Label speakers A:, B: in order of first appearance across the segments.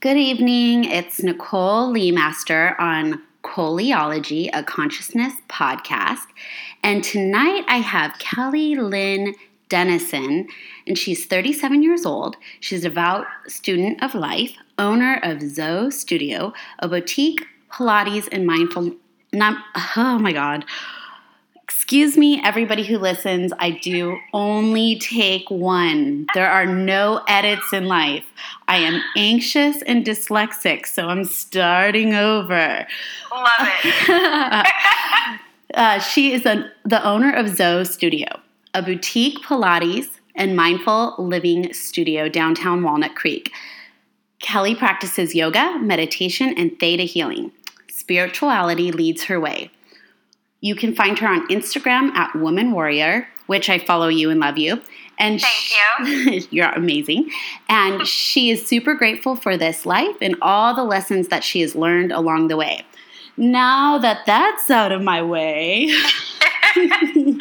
A: Good evening. It's Nicole Lee Master on Coleology, a consciousness podcast. And tonight I have Kelly Lynn Dennison, and she's 37 years old. She's a devout student of life, owner of Zoe Studio, a boutique Pilates and mindful. Not, oh my God. Excuse me, everybody who listens. I do only take one. There are no edits in life. I am anxious and dyslexic, so I'm starting over.
B: Love it.
A: uh, she is a, the owner of Zoe Studio, a boutique Pilates and mindful living studio downtown Walnut Creek. Kelly practices yoga, meditation, and theta healing. Spirituality leads her way. You can find her on Instagram at Woman Warrior, which I follow you and love you. And
B: Thank
A: you. you're amazing. And she is super grateful for this life and all the lessons that she has learned along the way. Now that that's out of my way.
B: Drum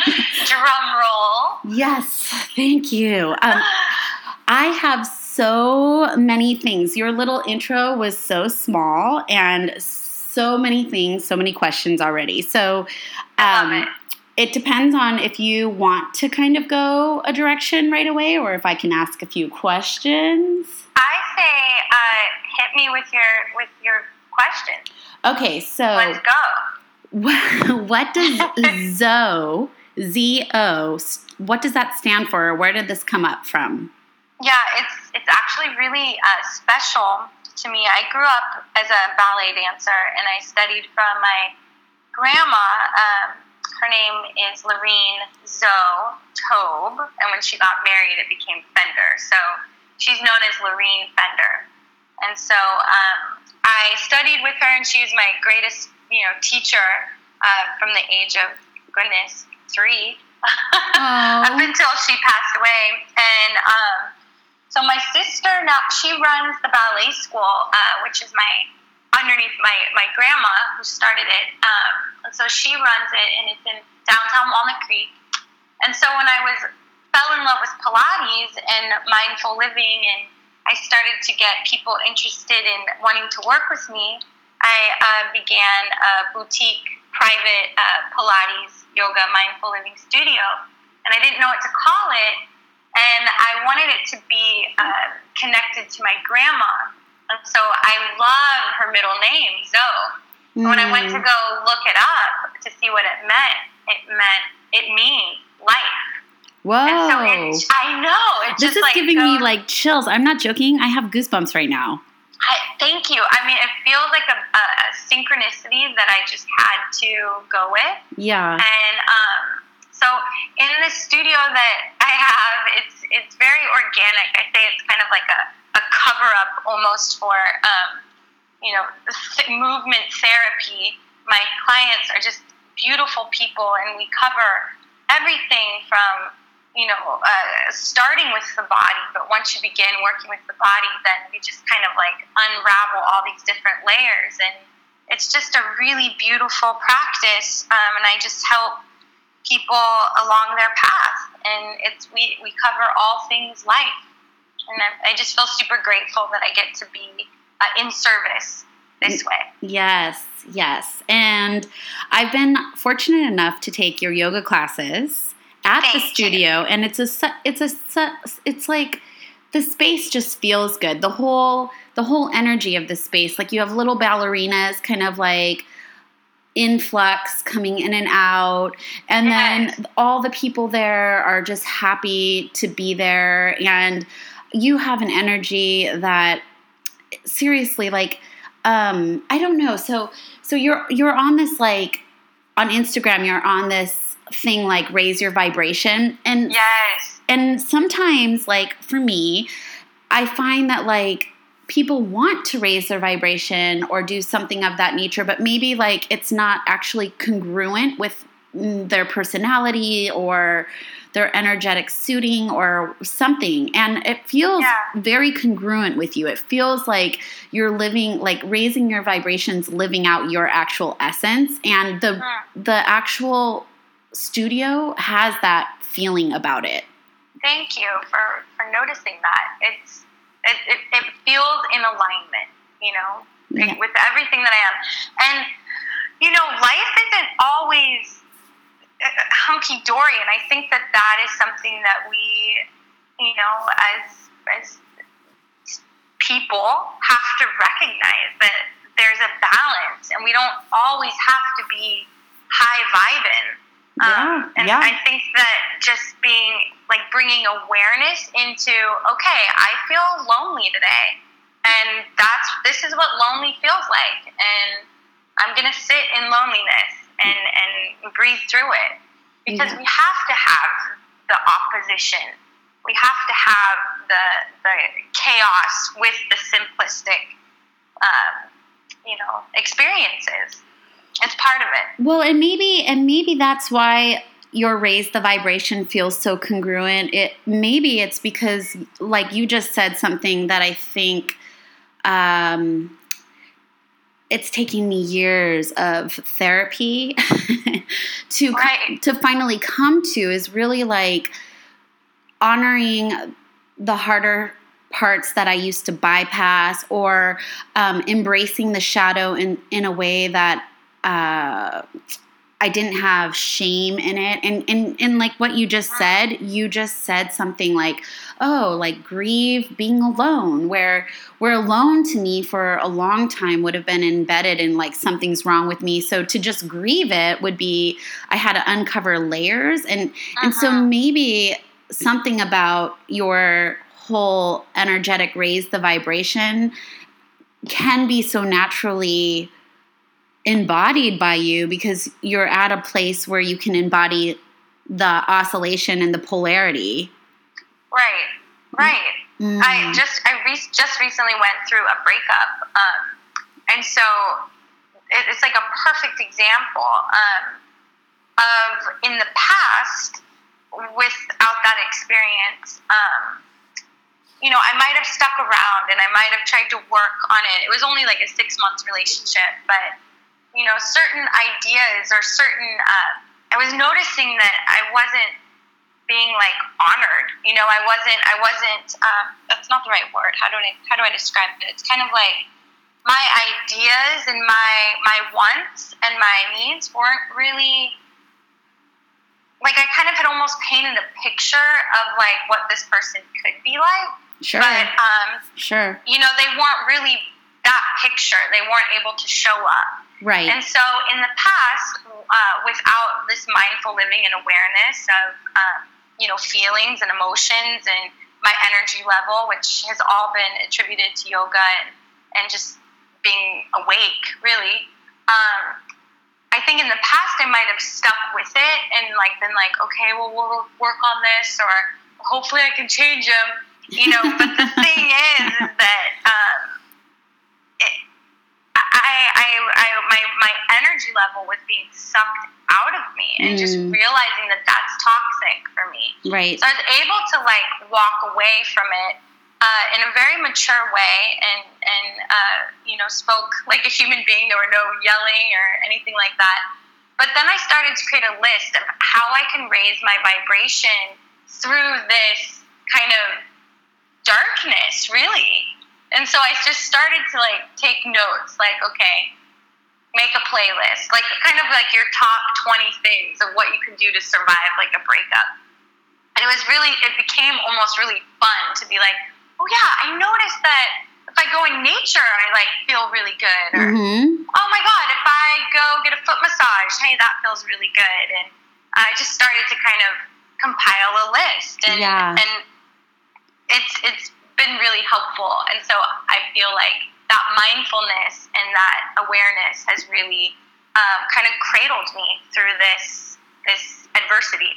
B: roll.
A: Yes, thank you. Um, I have so many things. Your little intro was so small and so many things, so many questions already. So um,
B: it.
A: it depends on if you want to kind of go a direction right away or if I can ask a few questions.
B: I say uh, hit me with your with your question.
A: Okay, so
B: Let's go.
A: what does ZO, Z O, what does that stand for? Where did this come up from?
B: Yeah, it's it's actually really uh, special to me. I grew up as a ballet dancer, and I studied from my grandma. Um, her name is Lorene Zoe Tobe, and when she got married, it became Fender. So she's known as Lorene Fender. And so um, I studied with her, and she was my greatest, you know, teacher uh, from the age of goodness three up until she passed away. And um, so my sister now she runs the ballet school, uh, which is my underneath my my grandma who started it. Um, and so she runs it, and it's in downtown Walnut Creek. And so when I was fell in love with Pilates and mindful living, and I started to get people interested in wanting to work with me, I uh, began a boutique private uh, Pilates yoga mindful living studio, and I didn't know what to call it and I wanted it to be uh, connected to my grandma. And so I love her middle name, Zoe. Mm. When I went to go look it up to see what it meant, it meant it means life.
A: Whoa!
B: And so it, I know it
A: this
B: just
A: is
B: like
A: giving
B: goes,
A: me like chills. I'm not joking. I have goosebumps right now.
B: I, thank you. I mean, it feels like a, a, a synchronicity that I just had to go with.
A: Yeah.
B: And um, so in the studio that I have, it's it's very organic. I say it's kind of like a, a cover up almost for um, you know movement therapy. My clients are just beautiful people, and we cover everything from you know uh, starting with the body. But once you begin working with the body, then we just kind of like unravel all these different layers and. It's just a really beautiful practice, um, and I just help people along their path. And it's we, we cover all things life. And I, I just feel super grateful that I get to be uh, in service this way.
A: Yes, yes. And I've been fortunate enough to take your yoga classes at
B: Thank
A: the
B: you.
A: studio, and it's a it's a it's like the space just feels good. The whole the whole energy of the space, like you have little ballerinas, kind of like influx coming in and out and
B: Yes.
A: then all the people there are just happy to be there and you have an energy that seriously like um i don't know so so you're you're on this like on instagram you're on this thing like raise your vibration and
B: Yes.
A: and sometimes like for me i find that like people want to raise their vibration or do something of that nature but maybe like it's not actually congruent with mm, their personality or their energetic suiting or something and it feels
B: Yeah.
A: very congruent with you it feels like you're living like raising your vibrations living out your actual essence and the
B: Mm.
A: the actual studio has that feeling about it
B: Thank you for, for noticing that. It's it, it, it feels in alignment, you know,
A: Yeah.
B: with everything that I am. And, you know, life isn't always hunky dory. And I think that that is something that we, you know, as, as people have to recognize that there's a balance and we don't always have to be high vibing. Um,
A: Yeah,
B: and
A: yeah.
B: I think that just being like bringing awareness into, okay, I feel lonely today. And that's, this is what lonely feels like. And I'm going to sit in loneliness and, and breathe through it because
A: Yeah.
B: we have to have the opposition. We have to have the, the chaos with the simplistic, um, you know, experiences. It's part of it.
A: Well, and maybe and maybe that's why your raise the vibration feels so congruent. It maybe it's because like you just said something that I think um it's taking me years of therapy to
B: Right.
A: to finally come to is really like honoring the harder parts that I used to bypass or um, embracing the shadow in, in a way that uh, I didn't have shame in it. And, and, and like what you just said, you just said something like, oh, like grieve being alone, where, where alone to me for a long time would have been embedded in like something's wrong with me. So to just grieve it would be, I had to uncover layers. And, and so
B: Uh-huh.
A: maybe something about your whole energetic raise the vibration can be so naturally embodied by you because you're at a place where you can embody the oscillation and the polarity.
B: Right, right.
A: Mm.
B: I just I re- just recently went through a breakup, um, and so it, it's like a perfect example um, of in the past without that experience. Um, you know, I might have stuck around and I might have tried to work on it. It was only like a six month relationship, but you know, certain ideas or certain. Uh, I was noticing that I wasn't being like honored. You know, I wasn't. I wasn't. Um, that's not the right word. How do I? How do I describe it? It's kind of like my ideas and my my wants and my needs weren't really like I kind of had almost painted a picture of like what this person could be like,
A: sure,
B: but um,
A: sure,
B: you know, they weren't really that picture. They weren't able to show up.
A: Right,
B: And so in the past, uh, without this mindful living and awareness of, um, you know, feelings and emotions and my energy level, which has all been attributed to yoga and, and just being awake, really. Um, I think in the past I might have stuck with it and like been like, okay, well we'll work on this, or hopefully I can change them, you know. but the thing is, is that um, I, I, I, my, my energy level was being sucked out of me, and just
A: Mm.
B: realizing that that's toxic for me.
A: right,
B: So I was able to like walk away from it uh, in a very mature way, and and uh, you know spoke like a human being. There were no yelling or anything like that. But then I started to create a list of how I can raise my vibration through this kind of darkness, really. And so I just started to like take notes, like okay, make a playlist, like kind of like your top twenty things of what you can do to survive like a breakup. And it was really it became almost really fun to be like oh yeah i noticed that if i go in nature i like feel really good or
A: hmm
B: oh my god if i go get a foot massage hey that feels really good. And i just started to kind of compile a list and
A: Yeah.
B: and it's it's been really helpful and so i feel like that mindfulness and that awareness has really um, kind of cradled me through this this adversity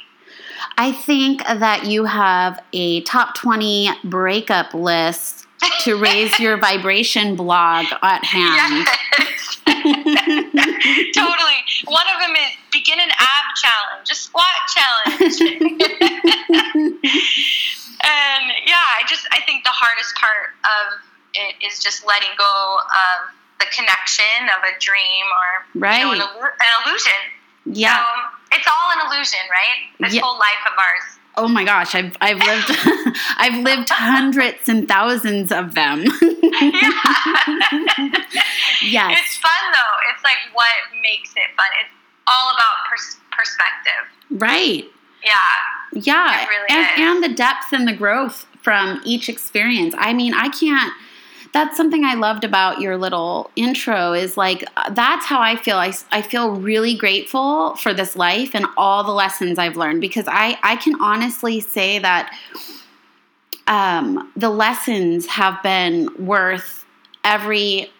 A: I think that you have a top twenty breakup list to raise your vibration blog at hand.
B: Yes. totally. One of them is begin an ab challenge, a squat challenge. and yeah, I just I think the hardest part of it is just letting go of the connection of a dream or you know,
A: Right.
B: an, an illusion.
A: Yeah.
B: So it's all an illusion, right? This
A: Yeah.
B: whole life of ours.
A: Oh my gosh, I've I've lived I've lived hundreds and thousands of them.
B: yeah.
A: yes.
B: It's fun though. It's like what makes it fun. It's all about pers- perspective.
A: Right.
B: Yeah.
A: Yeah.
B: Really
A: and, and the depth and the growth from each experience. I mean, I can't that's something I loved about your little intro is like that's how I feel. I, I feel really grateful for this life and all the lessons I've learned because I, I can honestly say that um, the lessons have been worth every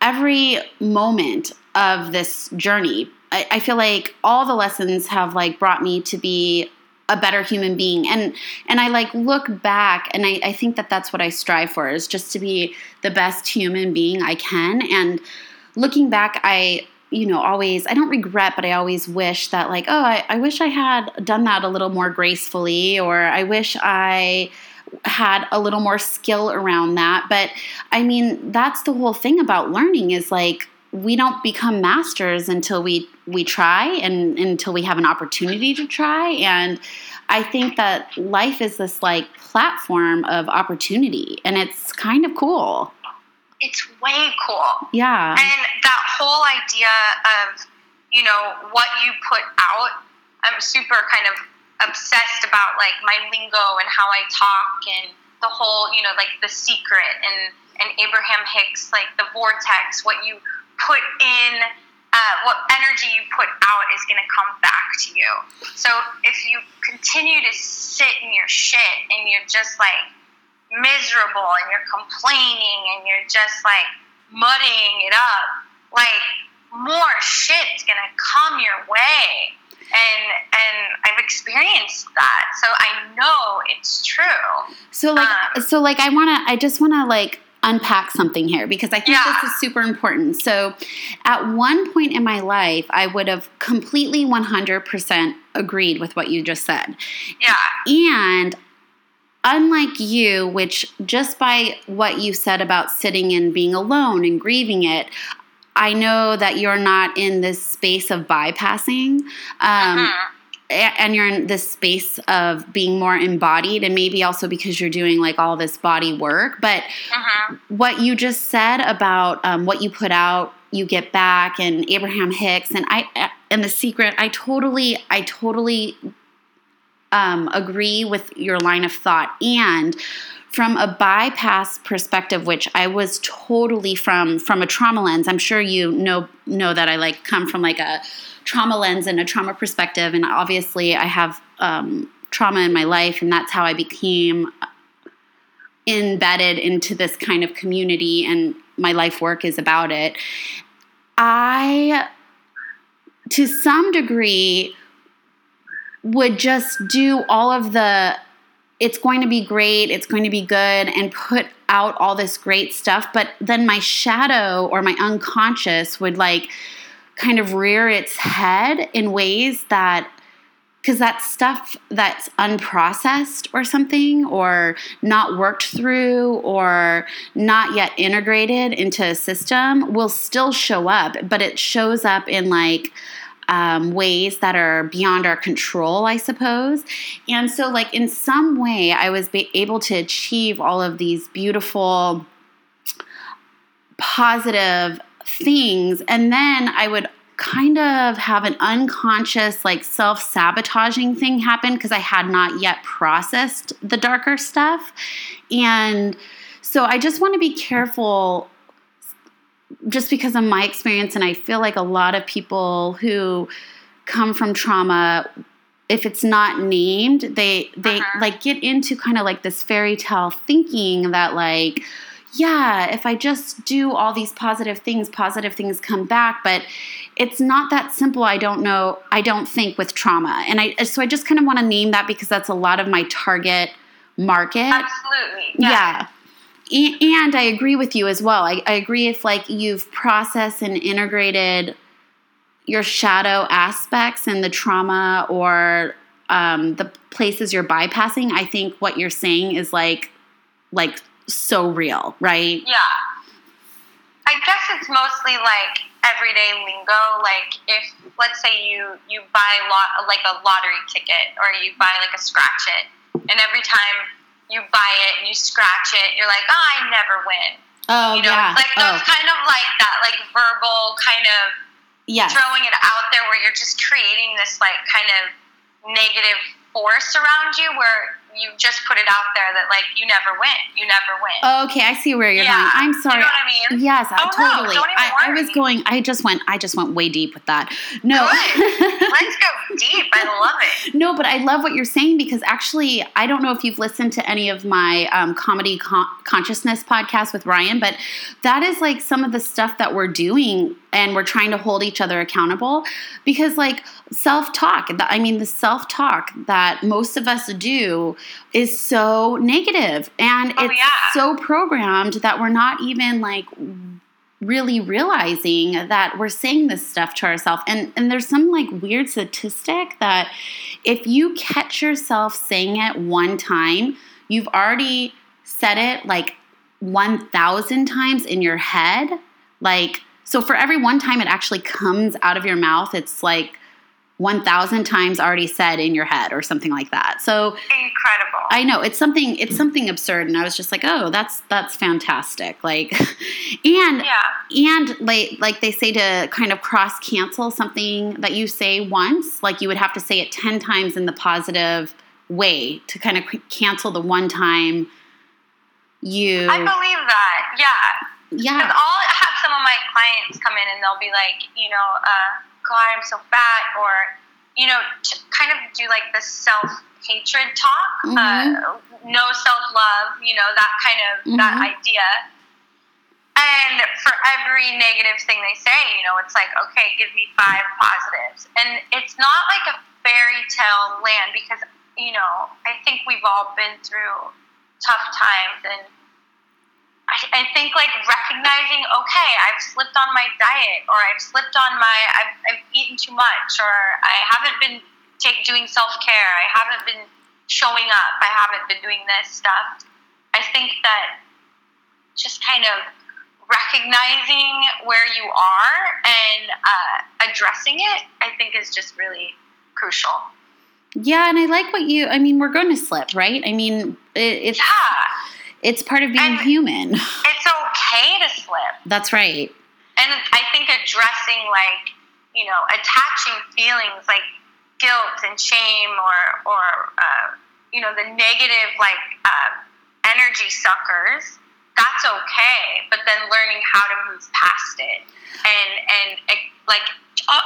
A: every moment of this journey. I, I feel like all the lessons have like brought me to be a better human being. And and i like look back and I, I think that that's what i strive for is just to be the best human being i can. And looking back i you know always i don't regret but i always wish that like oh I, I wish i had done that a little more gracefully or i wish i had a little more skill around that. But i mean that's the whole thing about learning is like we don't become masters until we we try and until we have an opportunity to try. And i think that life is this like platform of opportunity and it's kind of cool.
B: It's way cool.
A: yeah.
B: And that whole idea of, you know, what you put out, I'm super kind of obsessed about like my lingo and how I talk and the whole, you know, like the secret and, and Abraham Hicks, like the vortex, what you put in, uh, what energy you put out is going to come back to you. So if you continue to sit in your shit and you're just like miserable and you're complaining and you're just like muddying it up, like more shit's gonna come your way. And and I've experienced that, so I know it's true.
A: so like
B: um,
A: so like i want to i just want to like unpack something here because i think
B: Yeah.
A: this is super important so at one point in my life i would have completely 100% agreed with what you just said
B: Yeah,
A: And unlike you, which just by what you said about sitting and being alone and grieving it, I know that you're not in this space of bypassing. Um,
B: Mhm.
A: And you're in this space of being more embodied, and maybe also because you're doing like all this body work. But
B: Mhm.
A: what you just said about um, what you put out you get back and abraham hicks and i and the secret i totally i totally um, agree with your line of thought and from a bypass perspective which i was totally from from a trauma lens. I'm sure you know know that i like come from like a trauma lens and a trauma perspective. And obviously i have um, trauma in my life and that's how i became embedded into this kind of community and my life work is about it. I to some degree would just do all of the it's going to be great it's going to be good and put out all this great stuff but then my shadow or my unconscious would like kind of rear its head in ways that because that stuff that's unprocessed or something or not worked through or not yet integrated into a system will still show up but it shows up in like um, ways that are beyond our control, I suppose. And so, like, in some way, I was able to achieve all of these beautiful, positive things. And then I would kind of have an unconscious, like, self sabotaging thing happen because I had not yet processed the darker stuff. And so, I just want to be careful just because of my experience and i feel like a lot of people who come from trauma if it's not named they they
B: Uh-huh.
A: like get into kind of like this fairy tale thinking that like yeah if i just do all these positive things positive things come back but it's not that simple i don't know i don't think with trauma and i so i just kind of want to name that because that's a lot of my target market
B: Absolutely.
A: yeah. A- And I agree with you as well. I, I agree if like you've processed and integrated your shadow aspects and the trauma or um, the places you're bypassing. I think what you're saying is like like so real, right?
B: Yeah. I guess it's mostly like everyday lingo. Like if let's say you you buy lot like a lottery ticket or you buy like a scratch it, and every time you buy it and you scratch it, you're like, oh, I never win.
A: Oh
B: You know,
A: yeah.
B: it's like those
A: oh
B: kind of like that, like verbal kind of
A: yes.
B: throwing it out there where you're just creating this like kind of negative force around you where you just put it out there that like you never win, you never win.
A: Oh, okay, I see where you're
B: Yeah.
A: going. I'm sorry.
B: You know what I mean?
A: Yes,
B: Oh, no,
A: totally.
B: don't even
A: I, I was going. I just went. I just went way deep with that. No.
B: Let's go deep. I love it.
A: No, but I love what you're saying because actually, I don't know if you've listened to any of my um, comedy con- consciousness podcast with Ryan, but that is like some of the stuff that we're doing and we're trying to hold each other accountable because, like, self talk, I mean, the self talk that most of us do is so negative. And
B: Oh,
A: it's
B: yeah.
A: so programmed that we're not even like really realizing that we're saying this stuff to ourselves. And and there's some like weird statistic that if you catch yourself saying it one time you've already said it like 1000 times in your head. Like so for every one time it actually comes out of your mouth it's like 1000 times already said in your head or something like that so
B: Incredible.
A: I know it's something it's something absurd and I was just like, "Oh, that's that's fantastic." Like and
B: yeah.
A: and like like they say to kind of cross cancel something that you say once, like you would have to say it 10 times in the positive way to kind of cancel the one time you
B: I believe that. Yeah. Yeah.
A: Yeah.
B: I'll have some of my clients come in and they'll be like, you know, uh, God, I'm so fat, or, you know, kind of do like the self hatred talk,
A: Mhm.
B: uh, no self love, you know, that kind of that
A: Mhm.
B: idea. And for every negative thing they say, you know, it's like, okay, give me five positives. And it's not like a fairy tale land because, you know, I think we've all been through tough times and I, I think like recognizing, okay, I've slipped on my diet, or I've slipped on my, I've, I've eaten too much, or I haven't been take doing self care, I haven't been showing up, I haven't been doing this stuff. I think that just kind of recognizing where you are and uh, addressing it, I think is just really crucial.
A: Yeah, and I like what you I mean, we're going to slip, right? I mean, it, it's
B: Yeah,
A: it's part of being
B: And-
A: human.
B: it's okay to slip.
A: That's right.
B: and I think addressing like you know attaching feelings like guilt and shame or or uh, you know the negative like uh, energy suckers that's okay but then learning how to move past it and and it, like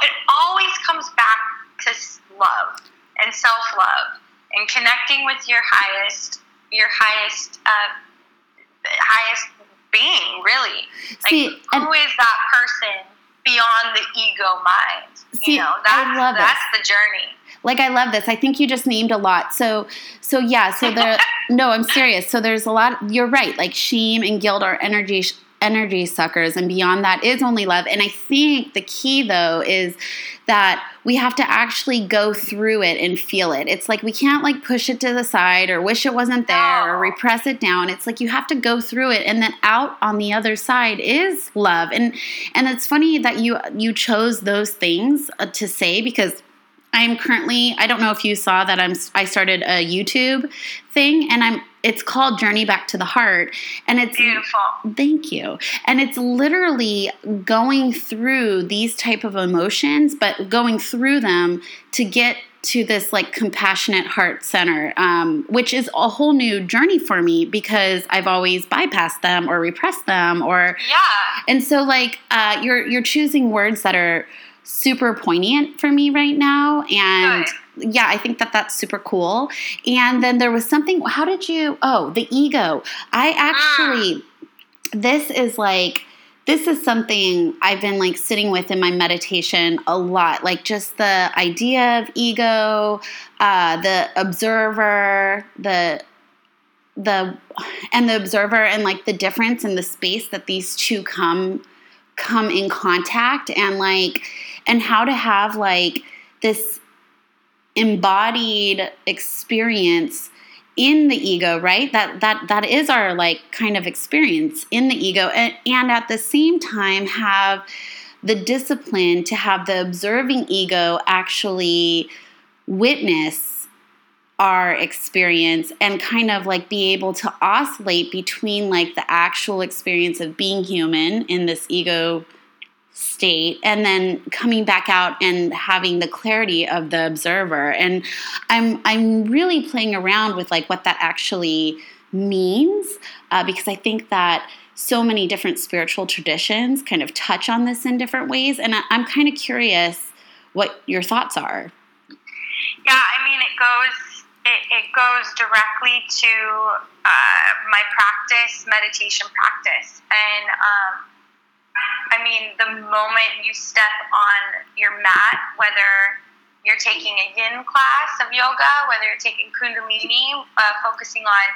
B: it always comes back to love and self love and connecting with your highest your highest uh, highest being really. Like
A: See,
B: who is that person beyond the ego mind?
A: See,
B: you know
A: I
B: that's
A: love
B: that's the journey.
A: Like i love this. I think you just named a lot. So so yeah so there no i'm serious. So there's a lot you're right. Like shame and guilt are energy energy suckers and beyond that is only love. And i think the key though is that we have to actually go through it and feel it. It's like we can't like push it to the side or wish it wasn't there or repress it down. It's like you have to go through it and then out on the other side is love. And and it's funny that you you chose those things uh, to say because I'm currently I don't know if you saw that I'm I started a YouTube thing and I'm it's called Journey Back to the Heart. And it's
B: beautiful.
A: Thank you. And it's literally going through these type of emotions but going through them to get to this like compassionate heart center um, which is a whole new journey for me because i've always bypassed them or repressed them or
B: yeah.
A: And so like uh, you're you're choosing words that are super poignant for me right now. And yeah i think that that's super cool. And then there was something how did you oh the ego. I actually this is like this is something I've been like sitting with in my meditation a lot. Like just the idea of ego, uh, the observer, the the and the observer and like the difference in the space that these two come come in contact. And like and how to have like this embodied experience in the ego right? That that that is our like kind of experience in the ego and, and at the same time have the discipline to have the observing ego actually witness our experience and kind of like be able to oscillate between like the actual experience of being human in this ego state and then coming back out and having the clarity of the observer. And i'm i'm really playing around with like what that actually means uh, because i think that so many different spiritual traditions kind of touch on this in different ways. And I, i'm kind of curious what your thoughts are.
B: Yeah i mean it goes it, it goes directly to uh, my practice meditation practice. And um, I mean, the moment you step on your mat, whether you're taking a yin class of yoga, whether you're taking kundalini, uh, focusing on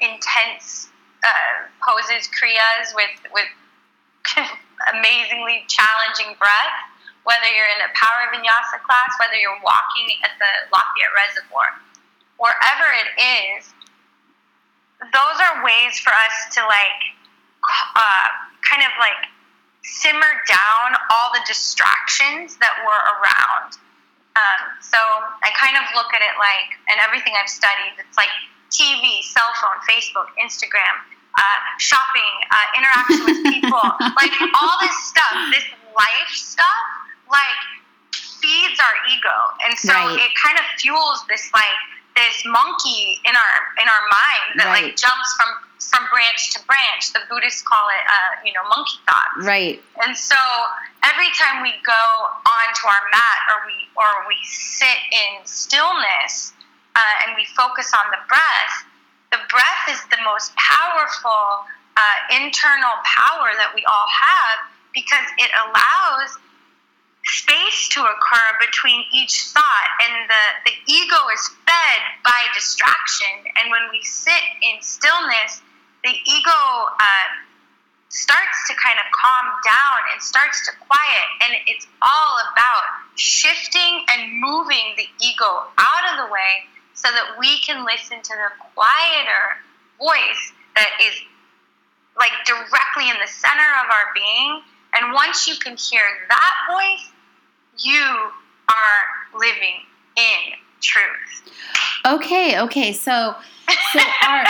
B: intense uh, poses, kriyas with with amazingly challenging breath, whether you're in a power vinyasa class, whether you're walking at the Lafayette Reservoir, wherever it is, those are ways for us to like uh, kind of like simmer down all the distractions that were around. Um, so I kind of look at it like, and everything I've studied, it's like TV, cell phone, Facebook, Instagram, uh, shopping, uh, interaction with people, like all this stuff, this life stuff, like feeds our ego, and so right. it kind of fuels this like this monkey in our in our mind that right. like jumps from from branch to branch. The Buddhists call it, uh, you know, monkey thoughts.
A: Right.
B: And so every time we go onto our mat or we or we sit in stillness uh, and we focus on the breath, the breath is the most powerful uh, internal power that we all have because it allows space to occur between each thought and the, the ego is fed by distraction. And when we sit in stillness the ego uh, starts to kind of calm down and starts to quiet. And it's all about shifting and moving the ego out of the way so that we can listen to the quieter voice that is like directly in the center of our being. And once you can hear that voice you are living in truth.
A: Okay, okay. So so our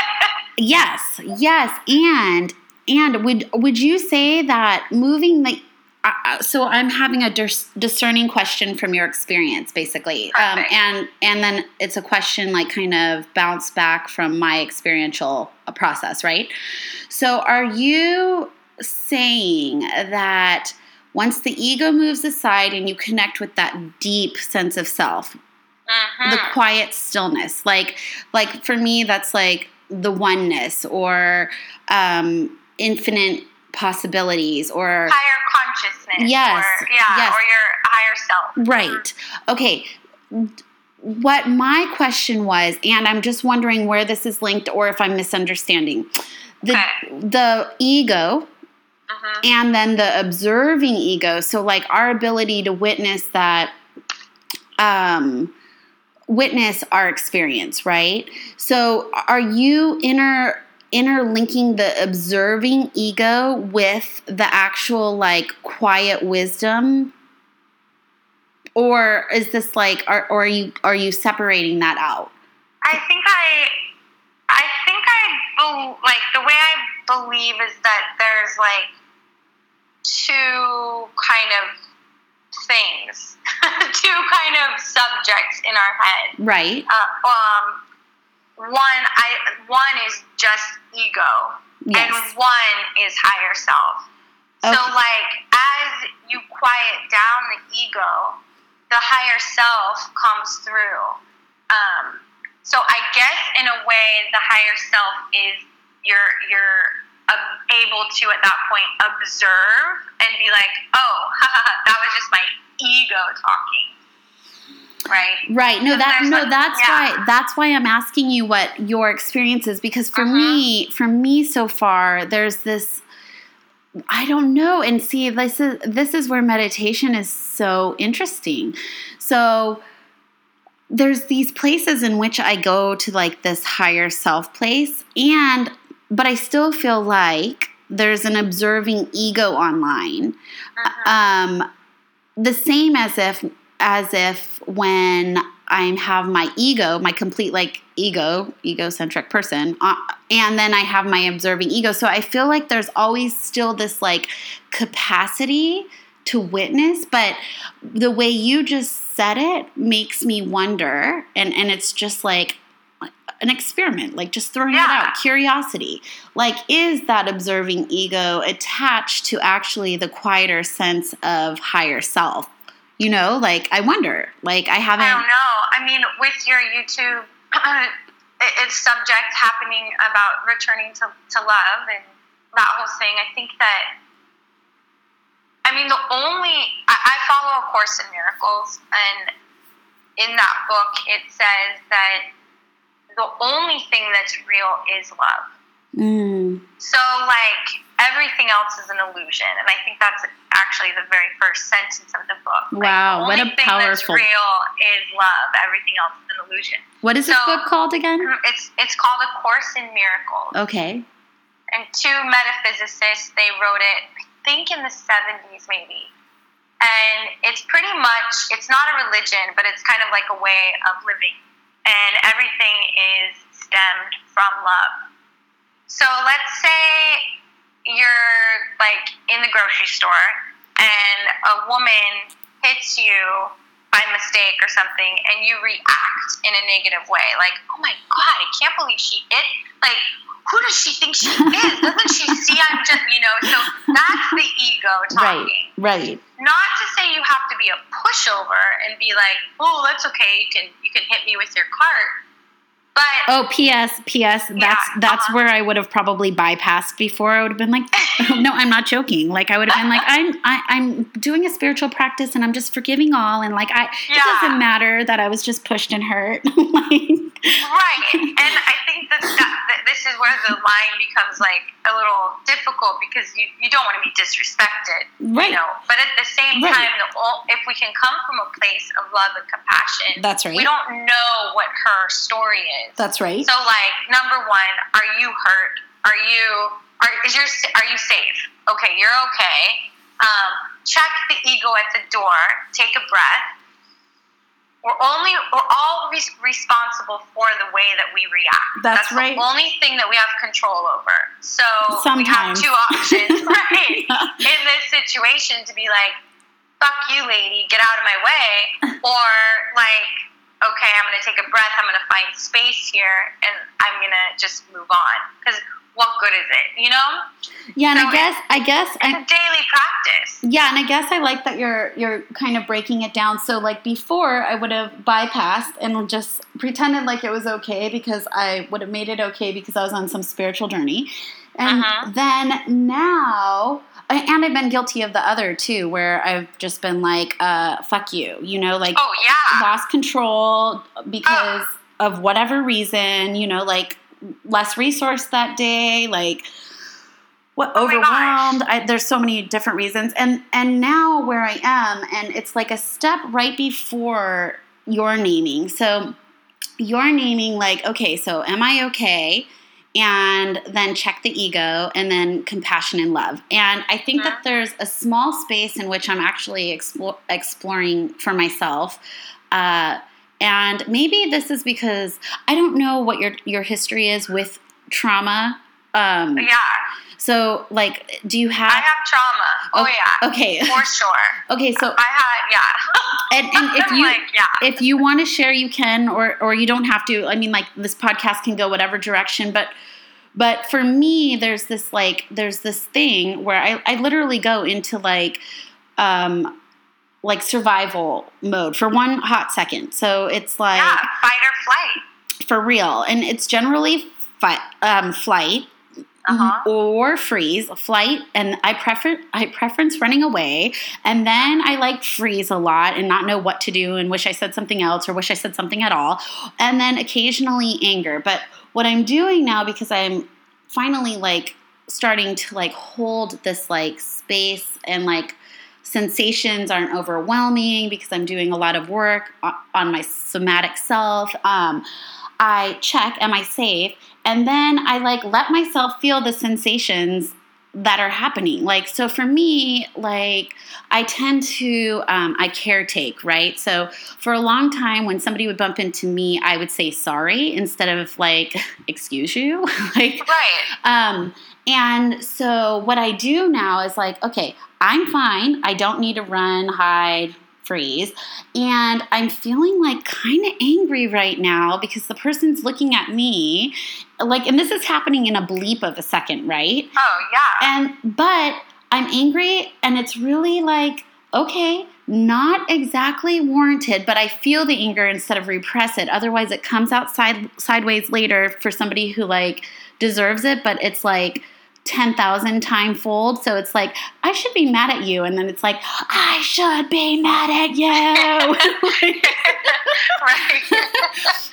A: yes, yes, and and would would you say that moving the uh, uh so I'm having a dis- discerning question from your experience, basically, um, and and then it's a question like kind of bounce back from my experiential process, right? So, are you saying that once the ego moves aside and you connect with that deep sense of self uh-huh. the quiet stillness like like for me that's like the oneness or um, infinite possibilities or
B: higher consciousness
A: yes
B: or, yeah
A: yes.
B: or your higher self
A: right okay what my question was and i'm just wondering where this is linked or if i'm misunderstanding the okay. the ego uh-huh. and then the observing ego. So, like our ability to witness that, um, witness our experience, right? So, are you inner interlinking the observing ego with the actual like quiet wisdom or is this like are, or are you are you separating that out
B: i think i like the way i believe is that there's like two kind of things, two kind of subjects in our head.
A: Right.
B: Uh, um, one, I one is just ego, yes. and one is higher self. Okay. So, like, as you quiet down the ego, the higher self comes through. Um, so, I guess in a way, the higher self is your your able to at that point observe and be like, oh, that was just my ego talking. Right.
A: Right. No, that no, that's yeah. why that's why I'm asking you what your experience is because for uh-huh. me, for me so far, there's this I don't know. And see, this is this is where meditation is so interesting. So there's these places in which I go to like this higher self place and but I still feel like there's an observing ego online.
B: Mhm.
A: Um, the same as if as if when I have my ego, my complete like ego, egocentric person, uh, and then I have my observing ego. So I feel like there's always still this like capacity to witness, but the way you just said it makes me wonder, and and it's just like an experiment, like just throwing it out, curiosity. Like, is that observing ego attached to actually the quieter sense of higher self? You know, like I wonder. Like I haven't.
B: I don't know. I mean, with your YouTube, it- it's subject happening about returning to, to love and that whole thing. I think that, I mean, the only, I, I follow A Course in Miracles, and in that book, it says that the only thing that's real is love.
A: Mm,
B: So, like, everything else is an illusion. And I think that's actually the very first sentence of the book. Like,
A: Wow,
B: the
A: what a
B: thing that's
A: powerful-
B: real is love. Everything else is an illusion.
A: what is this book called again?
B: It's it's called A Course in Miracles.
A: Okay.
B: And two metaphysicists, they wrote it, think in the 70s maybe. And it's pretty much, it's not a religion, but it's kind of like a way of living. And everything is stemmed from love. So let's say you're like in the grocery store and a woman hits you by mistake or something and you react in a negative way. Like, oh my God, I can't believe she hit. Like, who does she think she is? Doesn't she see I'm just, you know? So that's the ego talking.
A: Right. right.
B: Not to say you have to be a pushover and be like, oh, that's okay. You can you can hit me with your cart. But
A: Oh, P.S. P.S. That's
B: Yeah,
A: that's
B: uh-huh.
A: where I would have probably bypassed before. I would have been like, no, I'm not joking. Like I would have been like, I'm I, I'm doing a spiritual practice and I'm just forgiving all. And like I, it doesn't matter that I was just pushed and hurt. like,
B: Right, and I think that, that, that this is where the line becomes like a little difficult because you, you don't want to be disrespected,
A: Right.
B: you know. But at the same
A: Right.
B: time, the, if we can come from a place of love and compassion,
A: That's right.
B: We don't know what her story is.
A: that's right.
B: so, like, number one, are you hurt? Are you are is your are you safe? Okay, you're okay. Um, check the ego at the door. Take a breath. We're only we're all res- responsible for the way that we react.
A: That's
B: the
A: right.
B: only thing that we have control over. So we have two options, right? In this situation, to be like, "Fuck you, lady, get out of my way," or like, "Okay, I'm gonna take a breath. I'm gonna find space here, and I'm gonna just move on." Because what good is it? You know,
A: yeah, and
B: so
A: I guess I guess
B: it's
A: I,
B: a daily practice.
A: Yeah, and I guess I like that you're you're kind of breaking it down. So like before, I would have bypassed and just pretended like it was okay because I would have made it okay because I was on some spiritual journey. And
B: Uh-huh.
A: then now, and I've been guilty of the other too, where I've just been like, uh, "Fuck you," you know, like
B: Oh yeah.
A: lost control because of whatever reason, you know, like less resource that day, like what
B: Oh
A: overwhelmed. I, there's so many different reasons, and and now where I am, and it's like a step right before your naming. So you're naming like, okay, so am I okay? And then check the ego, and then compassion and love. And I think that
B: Mhm.
A: there's a small space in which I'm actually explore, exploring for myself. Uh, and maybe this is because I don't know what your your history is with trauma. Um,
B: Yeah.
A: So, like, do you have?
B: I
A: have?
B: trauma. Oh,
A: Oh,
B: yeah.
A: Okay.
B: For sure.
A: Okay. So,
B: I had yeah.
A: and, and if you
B: like yeah.
A: if you want to share, you can, or or you don't have to. I mean, like this podcast can go whatever direction, but but for me, there's this like there's this thing where I I literally go into like um like survival mode for one hot second. So it's like
B: yeah, fight or flight.
A: for real, and it's generally fi- um, flight
B: Uh-huh.
A: or freeze, flight, and I prefer I preference running away, and then I like freeze a lot and not know what to do and wish I said something else or wish I said something at all, and then occasionally anger. But what I'm doing now because I'm finally like starting to like hold this like space and like sensations aren't overwhelming because I'm doing a lot of work on my somatic self. Um, I check, am I safe? And then I like let myself feel the sensations that are happening. Like, so for me, like, I tend to, um, I caretake, right? So for a long time, when somebody would bump into me, I would say sorry instead of like, excuse you. like,
B: Right.
A: um, and so what I do now is like, okay, I'm fine. I don't need to run, hide, freeze. And I'm feeling like kind of angry right now because the person's looking at me like and this is happening in a bleep of a second, right?
B: Oh, yeah.
A: And but I'm angry and it's really like okay, not exactly warranted, but I feel the anger instead of repress it. Otherwise it comes out side, sideways later for somebody who like deserves it, but it's like 10,000 time fold. So it's like, I should be mad at you. And then it's like, I should be mad at you.
B: right.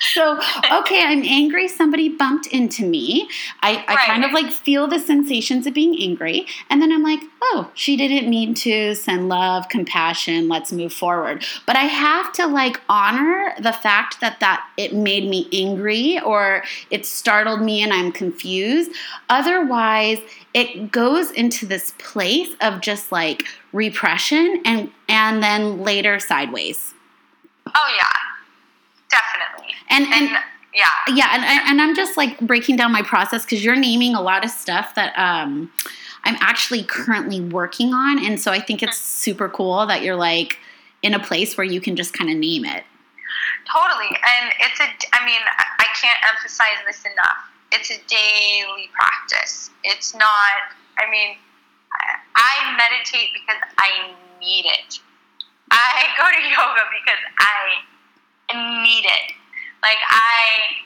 A: so, okay, I'm angry. Somebody bumped into me. I, I kind of like feel the sensations of being angry. And then I'm like, oh, she didn't mean to send love, compassion. Let's move forward. But I have to like honor the fact that that it made me angry or it startled me and I'm confused. Otherwise, it goes into this place of just like repression and and then later sideways.
B: Oh, yeah. Definitely.
A: And and,
B: And, yeah.
A: yeah, and and I'm just like breaking down my process because you're naming a lot of stuff that um I'm actually currently working on, and so I think it's super cool that you're like in a place where you can just kind of name it.
B: Totally. And it's a, I mean, I can't emphasize this enough. It's a daily practice. It's not, I mean, I- meditate because I need it. I go to yoga because I need it. Like, I,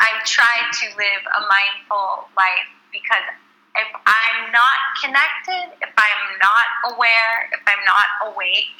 B: I try to live a mindful life because if I'm not connected, if I'm not aware, if I'm not awake,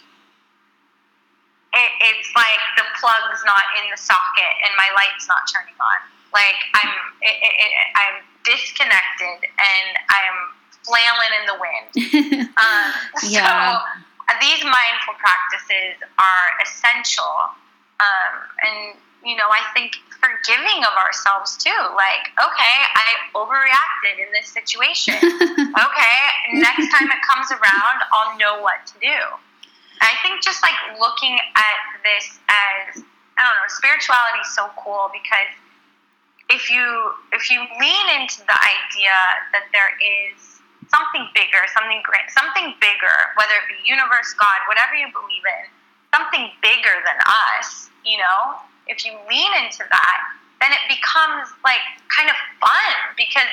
B: it, it's like the plug's not in the socket and my light's not turning on. Like I'm, it, it, I'm disconnected and I'm flailing in the wind. Um,
A: Yeah.
B: So these mindful practices are essential, um, and you know I think forgiving of ourselves too. Like, okay, I overreacted in this situation. okay, next time it comes around, I'll know what to do. I think just like looking at this as I don't know, spirituality is so cool because if you if you lean into the idea that there is something bigger, something great, something bigger, whether it be universe, God, whatever you believe in, something bigger than us, you know, if you lean into that, then it becomes like kind of fun because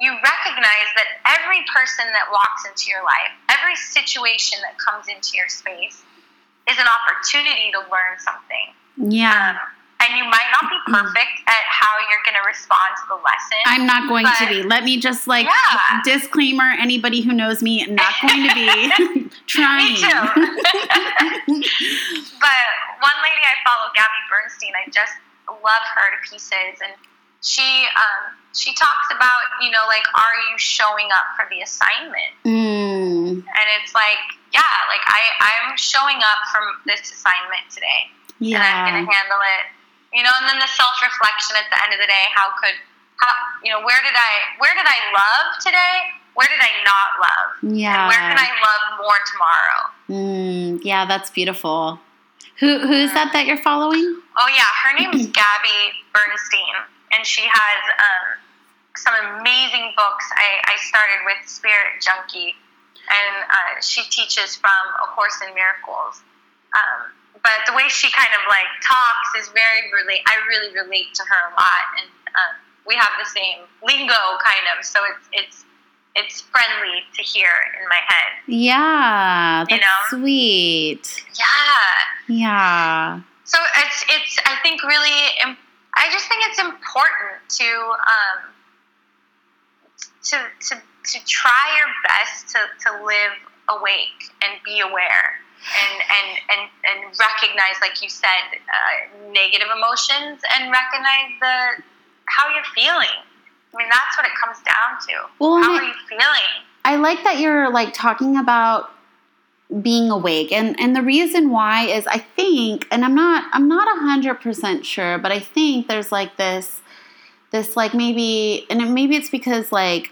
B: you recognize that every person that walks into your life, every situation that comes into your space is an opportunity to learn something.
A: yeah.
B: Um, and you might not be perfect at how you're going to respond to the lesson.
A: I'm not going to be. Let me just like
B: Yeah.
A: disclaimer anybody who knows me, not going to be trying.
B: Me too. but one lady I follow, Gabby Bernstein, I just love her to pieces, and she um, she talks about you know like are you showing up for the assignment?
A: Mm,
B: And it's like yeah, like I I'm showing up for this assignment today, and I'm gonna handle it. You know, and then the self reflection at the end of the day, how could how you know where did I where did I love today? Where did I not love?
A: Yeah.
B: And where can I love more tomorrow?
A: Mm, yeah, that's beautiful. Who who is that that you're following?
B: Oh yeah, her name is Gabby Bernstein, and she has um, some amazing books. I, I started with Spirit Junkie, and uh, she teaches from A Course in Miracles. Um, but the way she kind of like talks is very relate. I really relate to her a lot, and um, we have the same lingo kind of. So it's it's it's friendly to hear in my head.
A: Yeah, that's
B: You know?
A: sweet.
B: Yeah.
A: Yeah.
B: So it's it's I think really I just think it's important to um, to to to try your best to, to live awake and be aware and and and, and recognize like you said uh, negative emotions and recognize the how you're feeling. I mean that's what it comes down to.
A: Well,
B: how
A: I-
B: are you feeling?
A: I like that you're like talking about being awake and and the reason why is I think and I'm not I'm not a hundred percent sure but I think there's like this this like maybe and it, maybe it's because like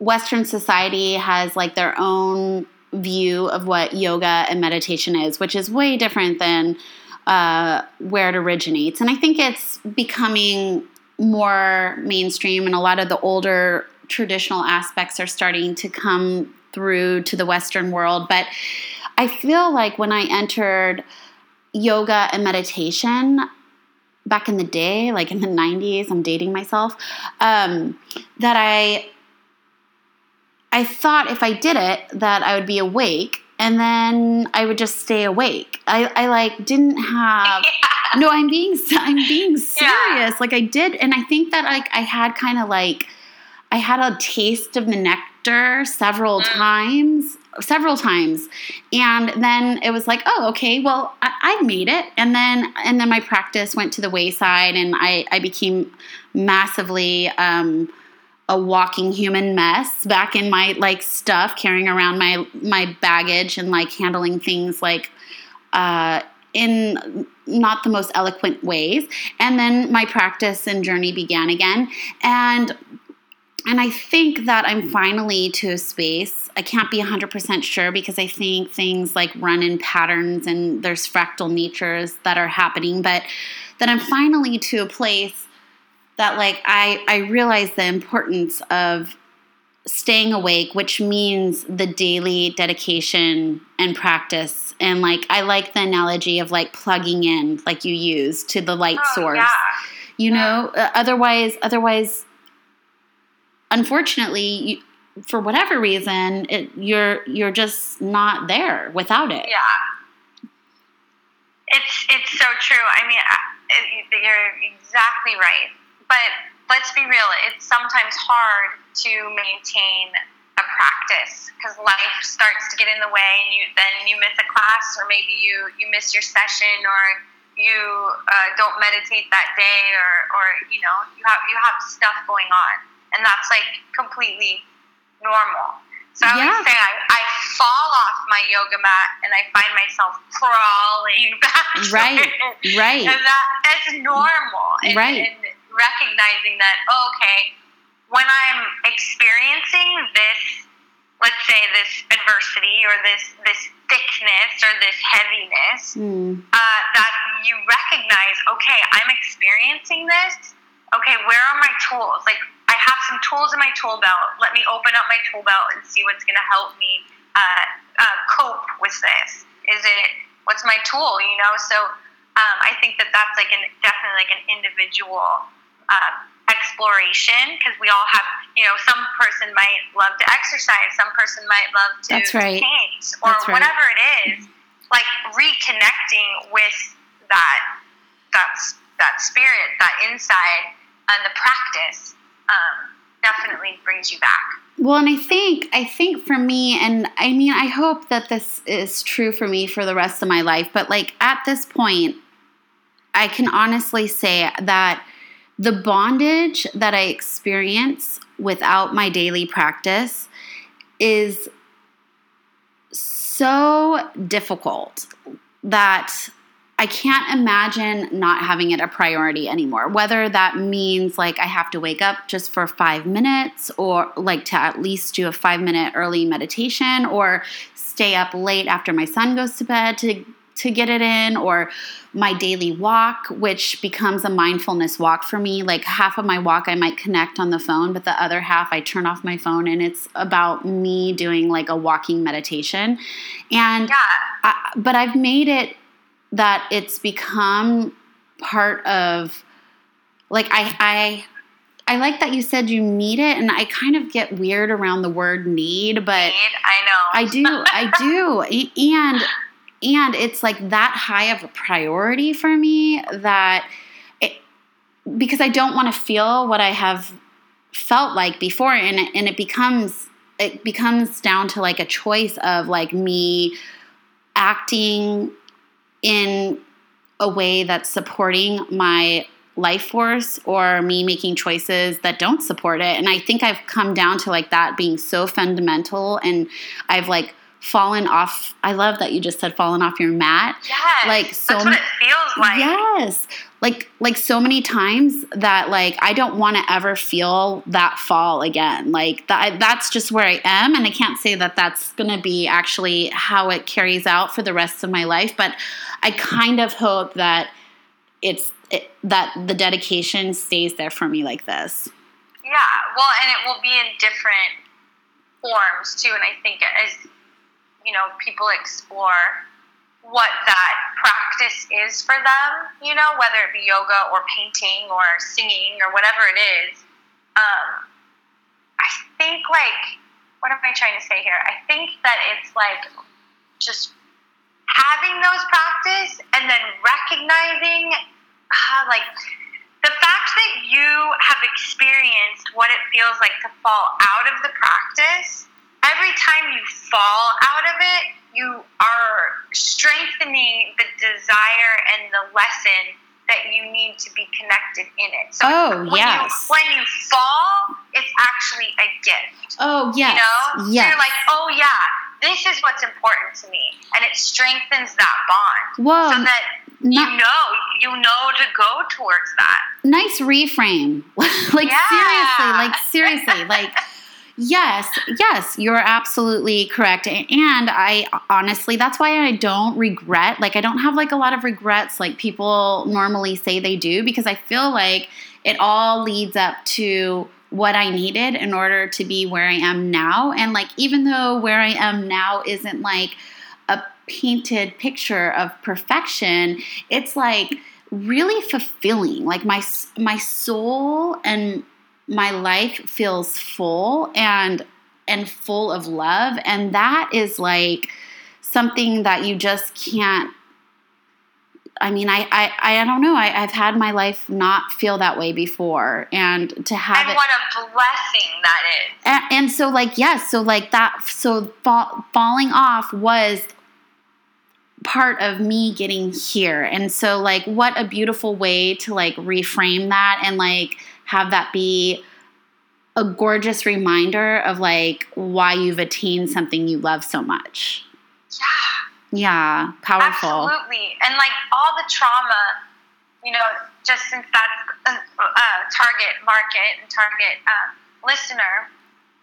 A: Western society has like their own view of what yoga and meditation is, which is way different than uh, where it originates. And I think it's becoming more mainstream, and a lot of the older traditional aspects are starting to come through to the Western world. But I feel like when I entered yoga and meditation, back in the day, like in the 90s, I'm dating myself, um, that I I thought if I did it that I would be awake and then I would just stay awake. I, I like didn't have yeah. no, I'm being I'm being serious. Yeah. Like I did and I think that like I had kind of like I had a taste of the nectar several mm. times several times and then it was like oh okay well I, I, made it and then and then my practice went to the wayside and i i became massively um a walking human mess back in my like stuff carrying around my my baggage and like handling things like uh in not the most eloquent ways and then my practice and journey began again and and I think that I'm finally to a space. I can't be 100% sure because I think things like run in patterns and there's fractal natures that are happening, but that I'm finally to a place that like I I realize the importance of staying awake, which means the daily dedication and practice. And like I like the analogy of like plugging in like you use to the light oh, source. Yeah. You know, uh, otherwise otherwise unfortunately, you, for whatever reason, it, you're you're just not there without it.
B: Yeah, it's it's so true. I mean, it, you're exactly right. But let's be real; it's sometimes hard to maintain a practice because life starts to get in the way, and you then you miss a class, or maybe you you miss your session, or you uh, don't meditate that day, or or you know you have you have stuff going on and that's like completely normal. So I yeah. would say I, I fall off my yoga mat and I find myself crawling back.
A: Right, right.
B: And that that's normal. And,
A: right.
B: And recognizing that oh, okay, when I'm experiencing this, let's say this adversity or this this thickness or this heaviness, mm. uh, that you recognize okay, I'm experiencing this. Okay, where are my tools? Like I have some tools in my tool belt. Let me open up my tool belt and see what's going to help me uh, uh, cope with this. Is it what's my tool? You know, so um, I think that that's like an definitely like an individual uh, exploration because we all have you know some person might love to exercise, some person might love to
A: that's right.
B: paint or whatever it is. Like reconnecting with that that's that spirit, that inside, and the practice um, definitely brings you back.
A: Well, and I think I think for me, and I mean, I hope that this is true for me for the rest of my life. But like at this point, I can honestly say that the bondage that I experience without my daily practice is so difficult that I can't imagine not having it a priority anymore. Whether that means like I have to wake up just for five minutes or like to at least do a five minute early meditation or stay up late after my son goes to bed to to get it in or my daily walk which becomes a mindfulness walk for me like half of my walk i might connect on the phone but the other half i turn off my phone and it's about me doing like a walking meditation and
B: yeah.
A: I, but i've made it that it's become part of like I I I like that you said you need it and I kind of get weird around the word need, but
B: need, I know.
A: I do. I do. And and it's like that high of a priority for me that it, because I don't want to feel what I have felt like before and it, and it becomes it becomes down to like a choice of like me acting in a way that's supporting my life force or me making choices that don't support it. And I think I've come down to like that being so fundamental and I've like fallen off. I love that you just said fallen off your mat.
B: Yes.
A: Like, so
B: that's what it feels like.
A: Yes. Like like so many times that like I don't want to ever feel that fall again. Like that that's just where I am and I can't say that that's going to be actually how it carries out for the rest of my life, but I kind of hope that it's it, that the dedication stays there for me like this.
B: Yeah. Well, and it will be in different forms too and I think as you know, people explore what that practice is for them, you know, whether it be yoga or painting or singing or whatever it is. Um, I think, like, what am I trying to say here? I think that it's like just having those practice and then recognizing, uh, like, the fact that you have experienced what it feels like to fall out of the practice, every time you fall out of it, you are strengthening the desire and the lesson that you need to be connected in it. So
A: Oh,
B: when
A: yes.
B: you when you fall, it's actually a gift.
A: Oh, yes.
B: You know? So
A: Yes.
B: you're like, oh yeah, this is what's important to me. And it strengthens that bond.
A: Whoa.
B: so that you know, you know to go towards that.
A: nice reframe. like
B: Yeah.
A: seriously, like seriously, like yes, yes, you're absolutely correct. And I honestly, that's why I don't regret. Like I don't have like a lot of regrets like people normally say they do because I feel like it all leads up to what I needed in order to be where I am now. And like even though where I am now isn't like a painted picture of perfection, it's like really fulfilling. Like my my soul and my life feels full and and full of love and that is like something that you just can't I mean, I, I, I don't know. I, I've had my life not feel that way before, and to have
B: And
A: it,
B: what a blessing that is.
A: and, and so like yes, so like that, so fall, falling off was part of me getting here, and so like what a beautiful way to like reframe that and like have that be a gorgeous reminder of like why you've attained something you love so much.
B: Yeah.
A: Yeah, powerful.
B: Absolutely. And like all the trauma, you know, just since that's a, a target market and target uh, listener,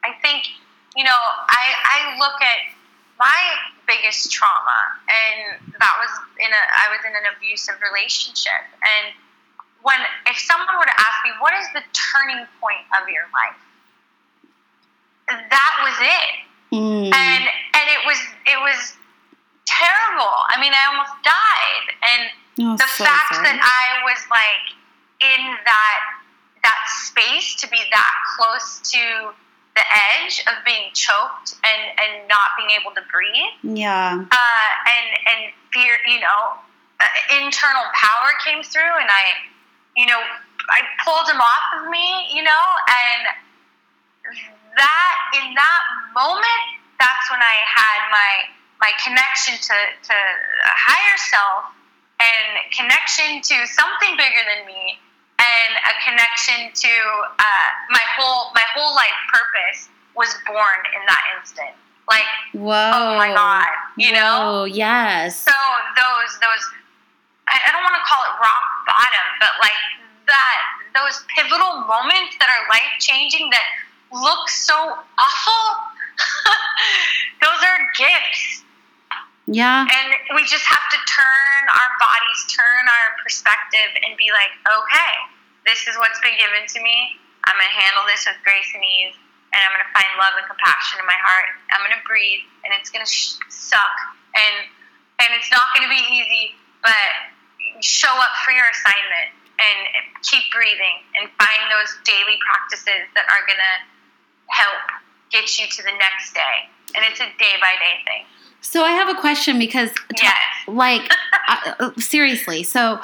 B: I think, you know, I, I look at my biggest trauma, and that was in a, I was in an abusive relationship. And when, if someone were to ask me, what is the turning point of your life? That was it
A: Mm.
B: and and it was it was terrible. I mean, I almost died, and
A: Oh,
B: the
A: so
B: fact
A: sorry.
B: that I was like in that that space to be that close to the edge of being choked and and not being able to breathe,
A: yeah.
B: uh, and and fear, you know, uh, internal power came through, and I, you know, I pulled him off of me, you know, and that in that moment, that's when I had my my connection to to a higher self and connection to something bigger than me and a connection to uh, my whole my whole life purpose was born in that instant. Like
A: Whoa.
B: oh my God, you know?
A: Whoa, yes.
B: so those those I, I don't want to call it rock bottom, but like that those pivotal moments that are life changing that look so awful. those are gifts.
A: yeah.
B: And we just have to turn our bodies, turn our perspective, and be like, okay, this is what's been given to me. I'm going to handle this with grace and ease, and I'm going to find love and compassion in my heart. I'm going to breathe, and it's going to sh- suck, and and it's not going to be easy, but show up for your assignment and keep breathing and find those daily practices that are going to help get you to the next day. And it's a day by day thing.
A: So I have a question because, t-
B: Yes.
A: like, uh, uh, seriously. So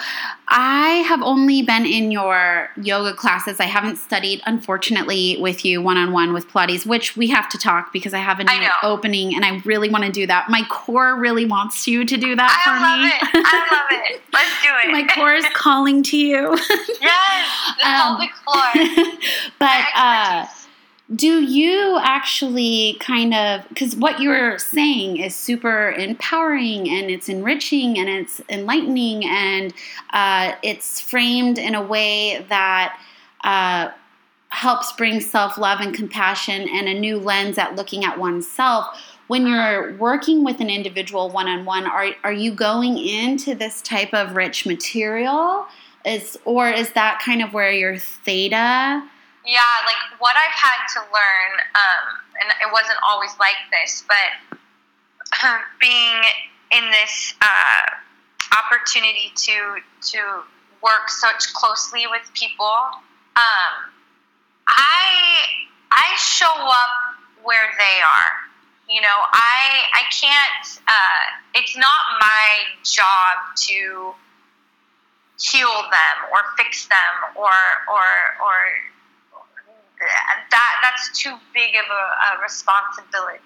A: I have only been in your yoga classes. I haven't studied, unfortunately, with you one on one with Pilates, which we have to talk because I have a
B: I
A: new opening and I really want to do that. My core really wants you to do that
B: I
A: for
B: love
A: me.
B: it. I love it. Let's do it.
A: My core is calling to you.
B: yes, the
A: Um,
B: pelvic floor.
A: but uh. Do you actually kind of because what you're saying is super empowering and it's enriching and it's enlightening and uh, it's framed in a way that uh, helps bring self-love and compassion and a new lens at looking at oneself. When you're working with an individual one-on-one are, are you going into this type of rich material? Is or is that kind of where your theta
B: yeah, like what I've had to learn, um, and it wasn't always like this, but being in this uh, opportunity to to work such closely with people, um, I I show up where they are. You know, I I can't. Uh, it's not my job to heal them or fix them or or or that that's too big of a, a responsibility.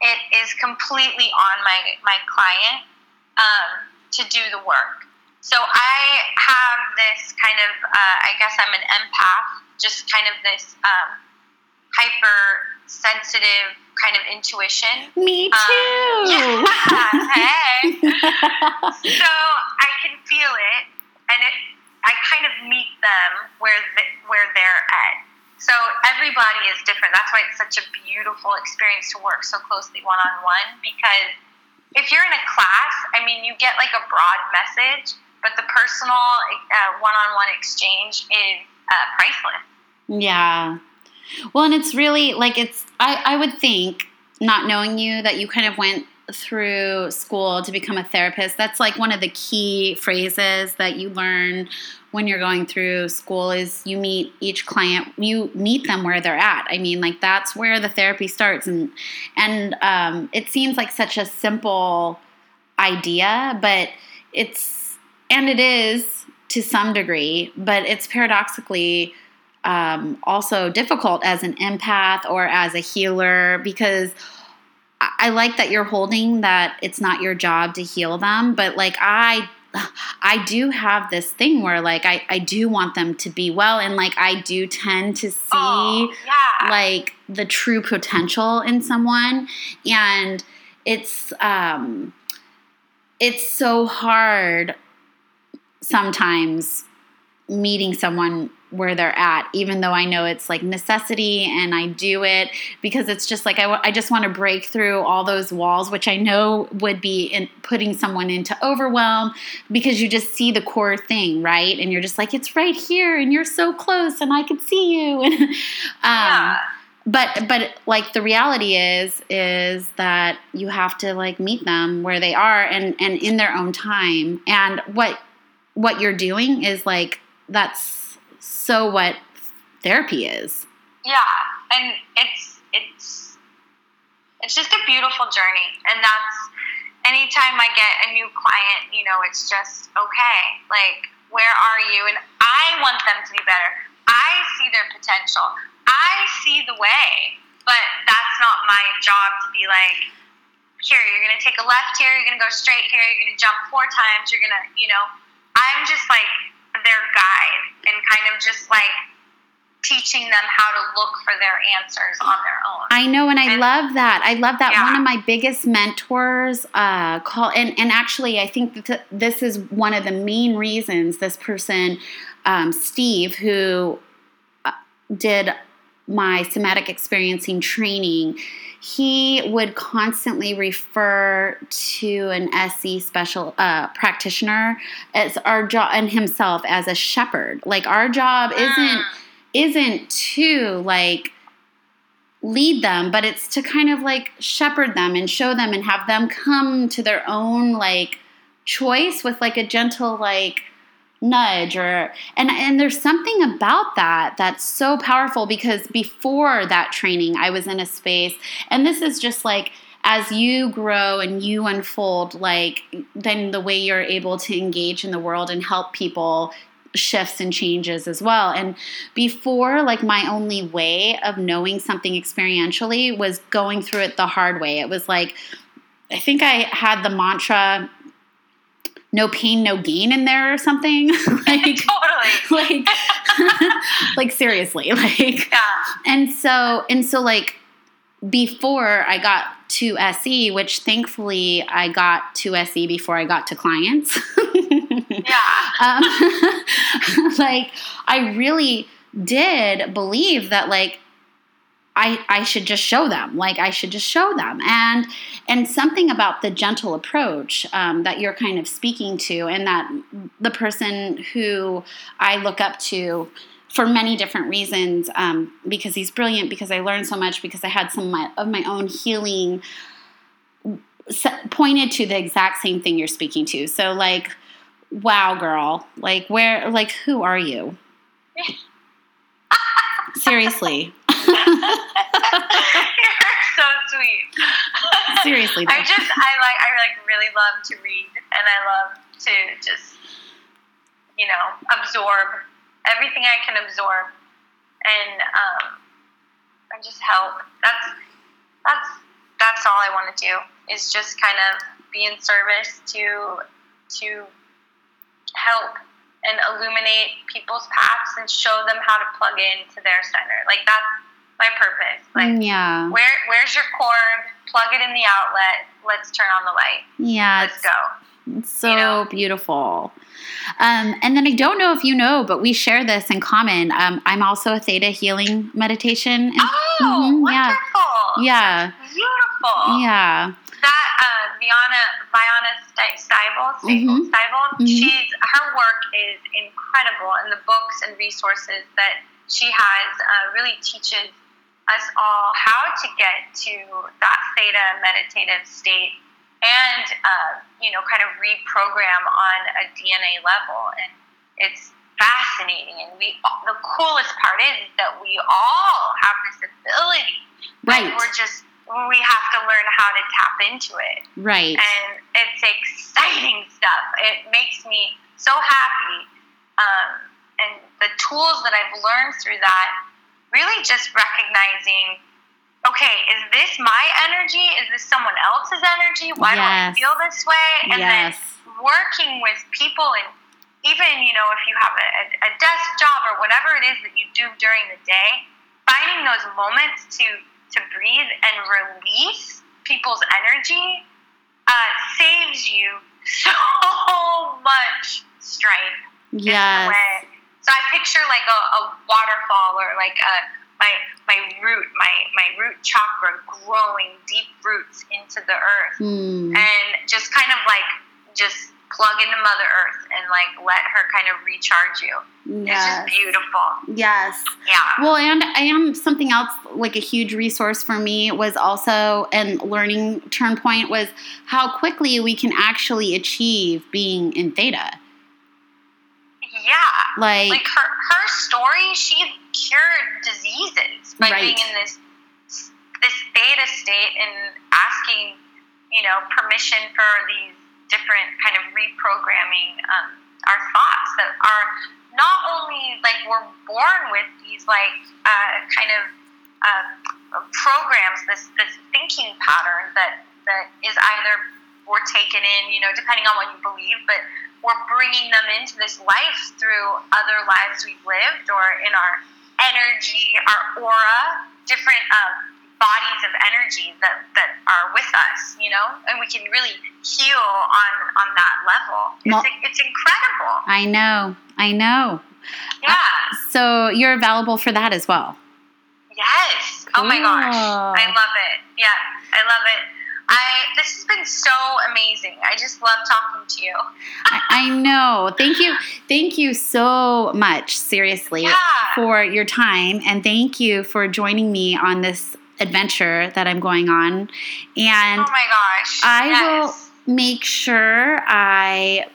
B: It is completely on my my client um, to do the work. So I have this kind of, uh, I guess I'm an empath, just kind of this um, hyper sensitive kind of intuition.
A: Me um, too. Um,
B: yeah. hey. so I can feel it, and it, I kind of meet them where the, where they're at. So everybody is different. That's why it's such a beautiful experience to work so closely one on one because if you're in a class, I mean, you get like a broad message, but the personal one on one exchange is uh, priceless.
A: Yeah. Well, and it's really like it's, I, I would think, not knowing you, that you kind of went through school to become a therapist. That's like one of the key phrases that you learn when you're going through school is you meet each client you meet them where they're at. I mean like that's where the therapy starts. And and um, it seems like such a simple idea but it's and it is to some degree but it's paradoxically um, also difficult as an empath or as a healer because I like that you're holding that it's not your job to heal them, but like I I do have this thing where like I, I do want them to be well and like I do tend to see oh,
B: yeah.
A: like the true potential in someone and it's um it's so hard sometimes meeting someone where they're at, even though I know it's like necessity and I do it because it's just like I, w- I just want to break through all those walls, which I know would be in putting someone into overwhelm because you just see the core thing, right? And you're just like, it's right here and you're so close and I can see you. And, um,
B: yeah.
A: But but like the reality is is that you have to like meet them where they are and and in their own time. And what what you're doing is like that's so what therapy is.
B: Yeah, and it's it's it's just a beautiful journey, and that's anytime I get a new client, you know, it's just okay. Like, where are you? And I want them to be better. I see their potential. I see the way, but that's not my job to be like, here, you're gonna take a left here, you're gonna go straight here, you're gonna jump four times, you're gonna, you know, I'm just like their guide and kind of just like teaching them how to look for their answers on their own.
A: I know, and I and, love that. I love that. Yeah. One of my biggest mentors uh, call, and and actually, I think th- this is one of the main reasons this person, um, Steve, who uh, did my somatic experiencing training he would constantly refer to an SE special uh, practitioner as our job and himself as a shepherd. Like our job isn't isn't to like lead them, but it's to kind of like shepherd them and show them and have them come to their own like choice with like a gentle like nudge or and and there's something about that that's so powerful because before that training I was in a space and this is just like as you grow and you unfold like then the way you're able to engage in the world and help people shifts and changes as well. And before like my only way of knowing something experientially was going through it the hard way. It was like I think I had the mantra no pain, no gain in there or something. like
B: totally.
A: like like seriously. Like
B: Yeah.
A: and so and so like before I got to SE, which thankfully I got to SE before I got to clients.
B: Yeah.
A: um, like I really did believe that like I I should just show them. Like I should just show them. And and something about the gentle approach um, that you're kind of speaking to and that the person who I look up to for many different reasons um, because he's brilliant because I learned so much because I had some of my, of my own healing pointed to the exact same thing you're speaking to. So like wow girl. Like where like who are you? Seriously
B: You're so sweet.
A: Seriously,
B: I just I like I like really love to read and I love to just you know absorb everything I can absorb and um, and just help. That's that's that's all I want to do is just kind of be in service to to help and illuminate people's paths and show them how to plug into their center. Like that's my purpose. Like
A: yeah
B: where where's your cord? Plug it in the outlet. Let's turn on the light.
A: yeah
B: Let's go.
A: It's so
B: You know?
A: beautiful. Um, and then I don't know if you know, but we share this in common. Um, I'm also a theta healing meditation. and-
B: Oh,
A: Mhm, yeah.
B: wonderful.
A: Yeah.
B: Beautiful.
A: Yeah.
B: That uh, Vianna Vianna Sti- Stibal,
A: Mhm.
B: Stibal,
A: Mhm.
B: she's her work is incredible, and the books and resources that she has uh, really teaches us all how to get to that theta meditative state and uh, you know kind of reprogram on a DNA level, and it's fascinating. And we the coolest part is that we all have this ability.
A: Right.
B: We're just we have to learn how to tap into it
A: Right.
B: and it's exciting stuff. It makes me so happy. Um, and the tools that I've learned through that, really just recognizing, okay, is this my energy? Is this someone else's energy? Why do I feel this way? And
A: yes.
B: then working with people and even, you know, if you have a, a, desk job or whatever it is that you do during the day, finding those moments to, to breathe and release people's energy uh, saves you so much strife. the
A: Yes.
B: So I picture like a, a waterfall or like a my my root, my my root chakra growing deep roots into the earth
A: Hmm.
B: and just kind of like just plug into Mother Earth and like let her kind of recharge you. It's
A: Yes.
B: just beautiful.
A: Yes.
B: Yeah.
A: Well, and I am something else like a huge resource for me was also and learning turn point was how quickly we can actually achieve being in theta.
B: Yeah.
A: Like,
B: Like her her story, she cured diseases by
A: Right.
B: being in this this theta state and asking, you know, permission for these different kind of reprogramming um, our thoughts that are not only like we're born with these like uh, kind of uh, programs, this this thinking pattern that that is either we're taken in, you know, depending on what you believe, but we're bringing them into this life through other lives we've lived or in our energy, our aura, different um, bodies of energy that, that are with us, you know, and we can really heal on on that level. It's,
A: Well-
B: it's incredible.
A: I know, I know.
B: Yeah.
A: So you're available for that as well.
B: Yes. Oh my gosh. I love it. Yeah, I love it. I this has been so amazing. I just love talking to you.
A: I, I know. Thank you. Thank you so much, seriously,
B: Yeah.
A: for your time. And thank you for joining me on this adventure that I'm going on. And
B: oh my gosh.
A: I
B: yes.
A: will make sure I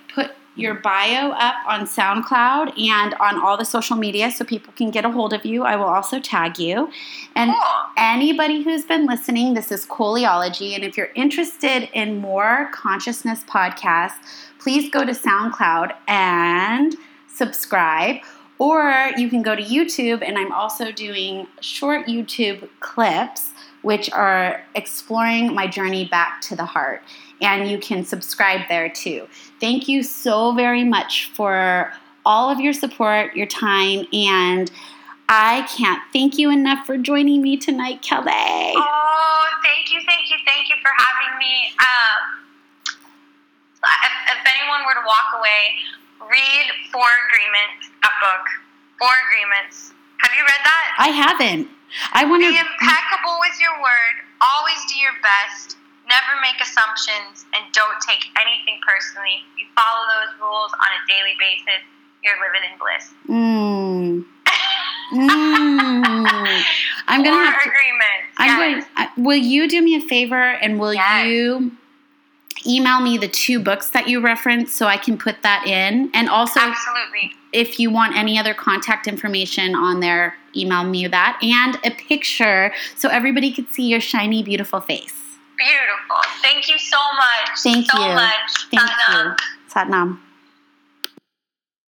A: your bio up on SoundCloud and on all the social media so people can get a hold of you. I will also tag you. And
B: Cool.
A: anybody who's been listening, this is Coleology. And if you're interested in more consciousness podcasts, please go to SoundCloud and subscribe. Or you can go to YouTube, and I'm also doing short YouTube clips which are exploring my journey back to the heart. And you can subscribe there too. Thank you so very much for all of your support, your time, and I can't thank you enough for joining me tonight, Kelly.
B: Oh, thank you, thank you, thank you for having me. Um, if, if anyone were to walk away, read Four Agreements, a book. Four Agreements. Have you read that?
A: I haven't. I want to Be
B: impeccable with your word. Always do your best. Never make assumptions and don't take anything personally. You follow those rules on a daily basis. You're living in bliss.
A: Mm. Mm. I'm gonna have to.
B: agreements.
A: I'm
B: yes.
A: going. I- Will you do me a favor and will
B: Yes.
A: you email me the two books that you referenced so I can put that in? And also,
B: Absolutely.
A: if you want any other contact information on there, email me that and a picture so everybody could see your shiny, beautiful face.
B: Beautiful. Thank you so much.
A: Thank
B: so
A: you.
B: much.
A: Thank
B: Satnam.
A: you. Satnam.